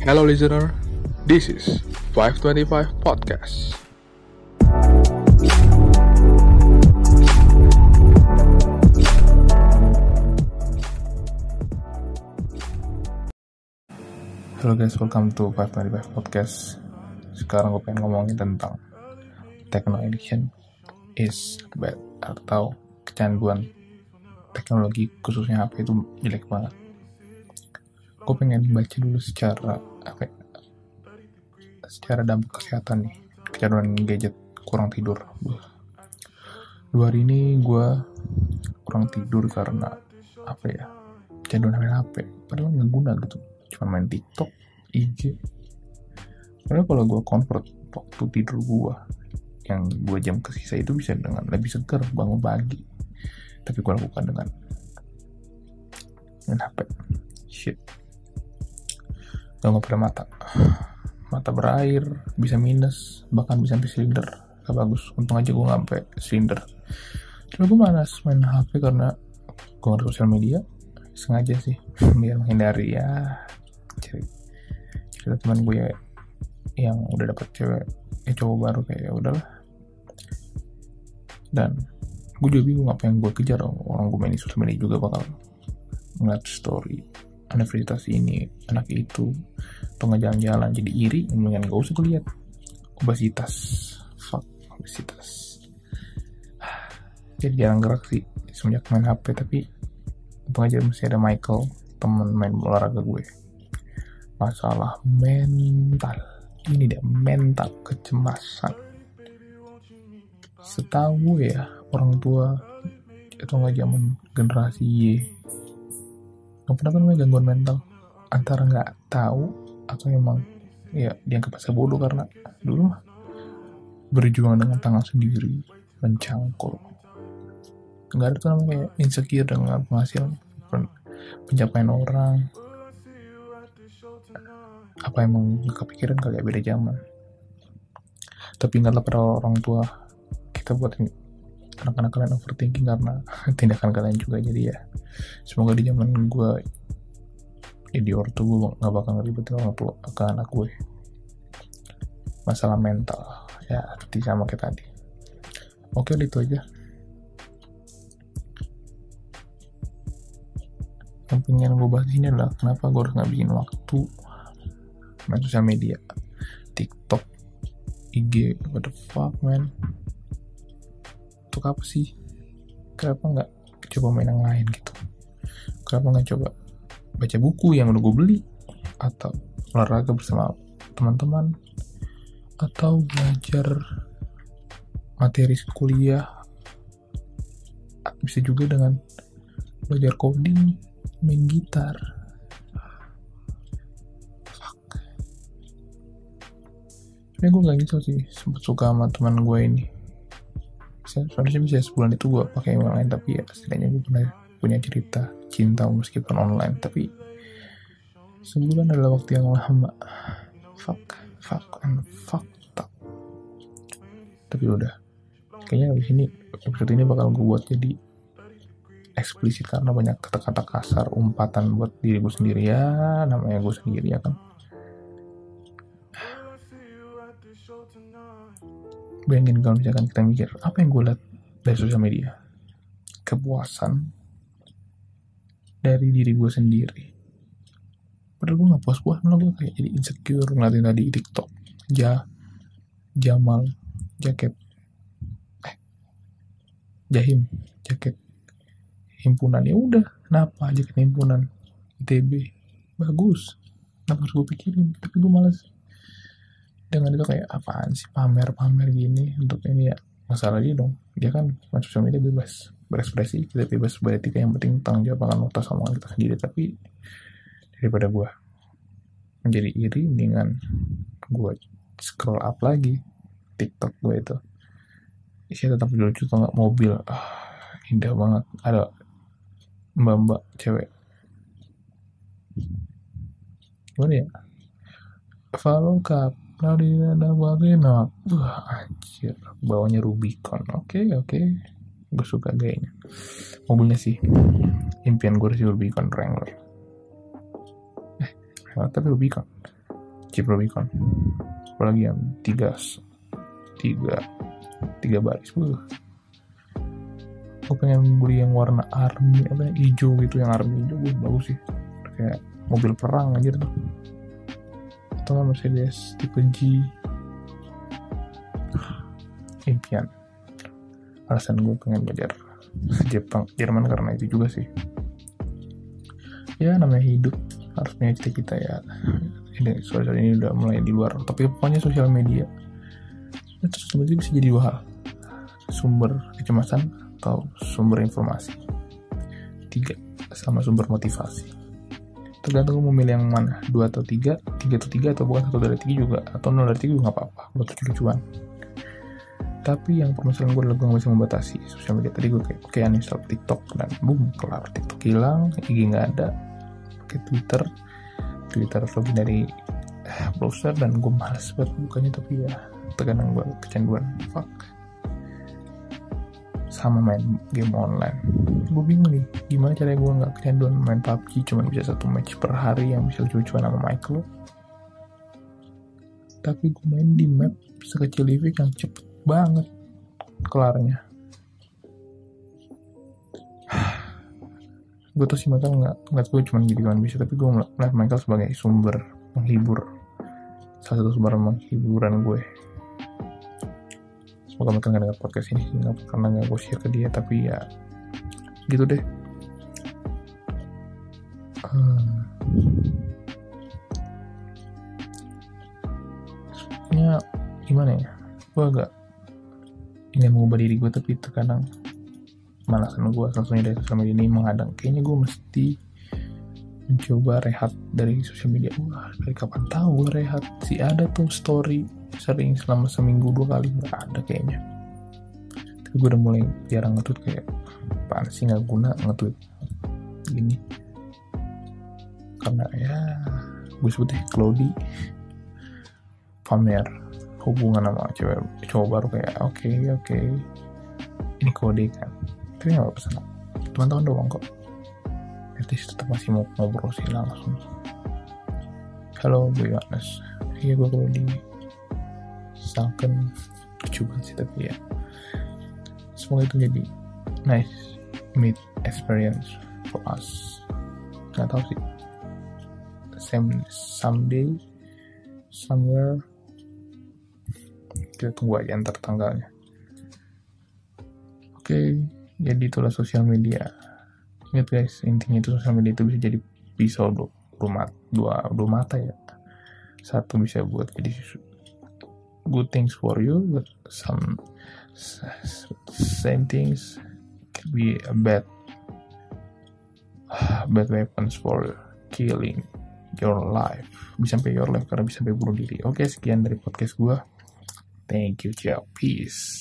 Hello listener, this is 525 Podcast. Halo guys, welcome to 525 Podcast. Sekarang gue pengen ngomongin tentang Techno addiction is bad Atau kecanduan teknologi khususnya HP itu jelek banget. Gue pengen baca dulu secara apa ya, Secara dampak kesehatan nih Kecanduan gadget, kurang tidur Dua hari ini gue kurang tidur karena apa ya kecanduan main HP padahal nggak guna gitu cuma main TikTok, IG. Karena kalau gue convert waktu tidur gue yang dua jam ke sisa itu bisa dengan lebih segar bangun pagi. Tapi gue lakukan dengan dengan HP. Shit. Gak pada mata. Mata berair, bisa minus, bahkan bisa sampai silinder. Gak bagus. Untung aja gue sampai silinder. Cuma gue malas main HP karena gue ngerti sosial media sengaja sih biar menghindari ya cerita, cerita teman gue ya yang udah dapet cewek ya cowok baru kayak ya udahlah dan gue juga bingung apa yang gue kejar orang gue main di sosial juga bakal ngeliat story universitas ini anak itu atau jalan-jalan jadi iri mendingan gak usah lihat obesitas. Fuck obesitas. Jadi jarang gerak sih semenjak main HP tapi untung aja masih ada Michael temen main olahraga gue. Masalah mental. Ini deh mental kecemasan. Setahu gue ya orang tua itu nggak zaman generasi Y pernah kan gangguan mental. Antara nggak tahu atau emang ya dianggap masa bodoh karena dulu mah berjuang dengan tangan sendiri mencangkul. Nggak ada tuh namanya insecure dengan penghasilan pencapaian orang. Apa emang kepikiran kali ya beda zaman. Tapi ingatlah pada orang tua kita buat anak-anak kalian overthinking karena tindakan kalian juga jadi ya semoga di zaman gue jadi ortu gue gak bakal ngeribetin orang tua ke anak gue masalah mental ya seperti sama kayak tadi. Oke itu aja. Yang pengen gue bahas ini adalah kenapa gue harus ngabisin waktu main sosial media. TikTok IG what the fuck man untuk apa sih? Kenapa nggak coba main yang lain gitu? Kenapa nggak coba baca buku yang udah gue beli? Atau olahraga bersama teman-teman? Atau belajar materi kuliah? Bisa juga dengan belajar coding main gitar. Fuck. Ini gue gak gitu sih. Sempet suka sama teman gue ini soalnya bisa sebulan itu gue pakai email lain tapi ya setidaknya gue pernah punya cerita cinta meskipun online. Tapi sebulan adalah waktu yang lama. Fuck fuck and fuck up tapi udah. Kayaknya abis ini episode ini bakal gue buat jadi eksplisit karena banyak kata-kata kasar umpatan buat diri gue sendiri. Ya namanya gue sendiri ya kan bayangin kalau misalkan kita mikir apa yang gue lihat dari sosial media? Kepuasan dari diri gue sendiri. Padahal gue gak puas-puas malah gue kayak jadi insecure ngeliatin tadi tiktok ja Jamal jaket eh Jahim jaket himpunan. Ya udah kenapa aja ke himpunan ITB bagus. Kenapa harus gue pikirin? Tapi gue males dengan itu kayak apaan sih pamer-pamer gini untuk ini ya? Masalah dia dong. Dia kan main sosial media bebas berekspresi. Kita bebas beretika yang penting tanggung jawab akan atas omongan kita sendiri. Tapi daripada gue menjadi iri dengan gue scroll up lagi TikTok gue itu. Isinya tetap lucu atau nggak mobil. Ah, indah banget. Ada mbak-mbak cewek. Gimana ya? Follow cup ada Wagena wah anjir. Bawahnya Rubicon. Oke okay, oke. Okay. gue suka gayanya. Mobilnya sih. Impian gue sih Rubicon Wrangler. Eh tapi Rubicon. Chip Rubicon. Apalagi yang tiga tiga tiga baris? Gue gue pengen beli yang warna army apa ya, hijau gitu yang army hijau. Gue bagus sih. Kayak mobil perang aja tuh nggak Mercedes tipe G impian. Alasan gue pengen belajar Jepang Jerman karena itu juga sih. Ya namanya hidup. Harus punya cita-cita ya. Ini sosial ini udah mulai di luar. Tapi pokoknya sosial media. Itu sebenarnya bisa jadi dua hal. Sumber kecemasan atau sumber informasi. Tiga sama sumber motivasi tergantung mau memilih yang mana. Dua atau tiga tiga atau tiga atau bukan satu dari tiga juga atau nol dari tiga juga nggak apa-apa buat lucu-lucuan tapi yang permasalahan gue adalah gue gak bisa membatasi sosial media. Tadi gue kayak okay, uninstall TikTok dan boom kelar. TikTok hilang IG nggak ada pakai Twitter. Twitter login dari eh, browser dan gue males banget bukanya tapi ya terkadang gue kecanduan. Fuck sama main game online. Gue bingung nih gimana caranya gue nggak kecanduan main PUBG cuma bisa satu match per hari yang bisa lucu-lucuan sama Michael. Tapi gue main di map sekecil Livik yang cepet banget kelarnya. Gue tuh si Michael nggak ngeliat gue cuma gituan bisa tapi gue ngeliat Michael sebagai sumber menghibur salah satu sumber menghiburan gue semoga Michael nggak dengar podcast ini. Nggak karena nggak gue share ke dia tapi ya gitu deh. Hmm. ya gimana ya? Gue agak ingin mengubah diri gue tapi terkadang malasan gue satunya dari sosial media ini menghadang. Kayaknya gue mesti mencoba rehat dari sosial media. Wah dari kapan tahu rehat? Si ada tuh story sering selama seminggu dua kali. Nggak ada kayaknya. Tapi gue udah mulai jarang nge kayak apaan sih nggak guna nge gini. Karena ya gue sebut deh Cloudy pamer hubungan sama cewek cowok baru kayak oke okay, oke. Okay. ini kode kan. Tapi nggak pesan. Teman-teman doang kok least tetap masih mau ngobrol sih langsung. Halo gue Yohanes. Iya gue kalau di Salken lucu banget sih tapi ya. Semoga itu jadi nice meet experience for us. Nggak tahu sih. Same someday somewhere. Kita tunggu aja ntar tanggalnya. Oke okay, jadi itulah sosial media ingat guys intinya itu sosial media itu bisa jadi pisau dua, dua, dua, dua mata ya satu bisa buat jadi good things for you but some same things can be a bad bad weapons for killing your life bisa sampai your life karena bisa sampai bunuh diri oke sekian dari podcast gue Thank you, ciao. Peace.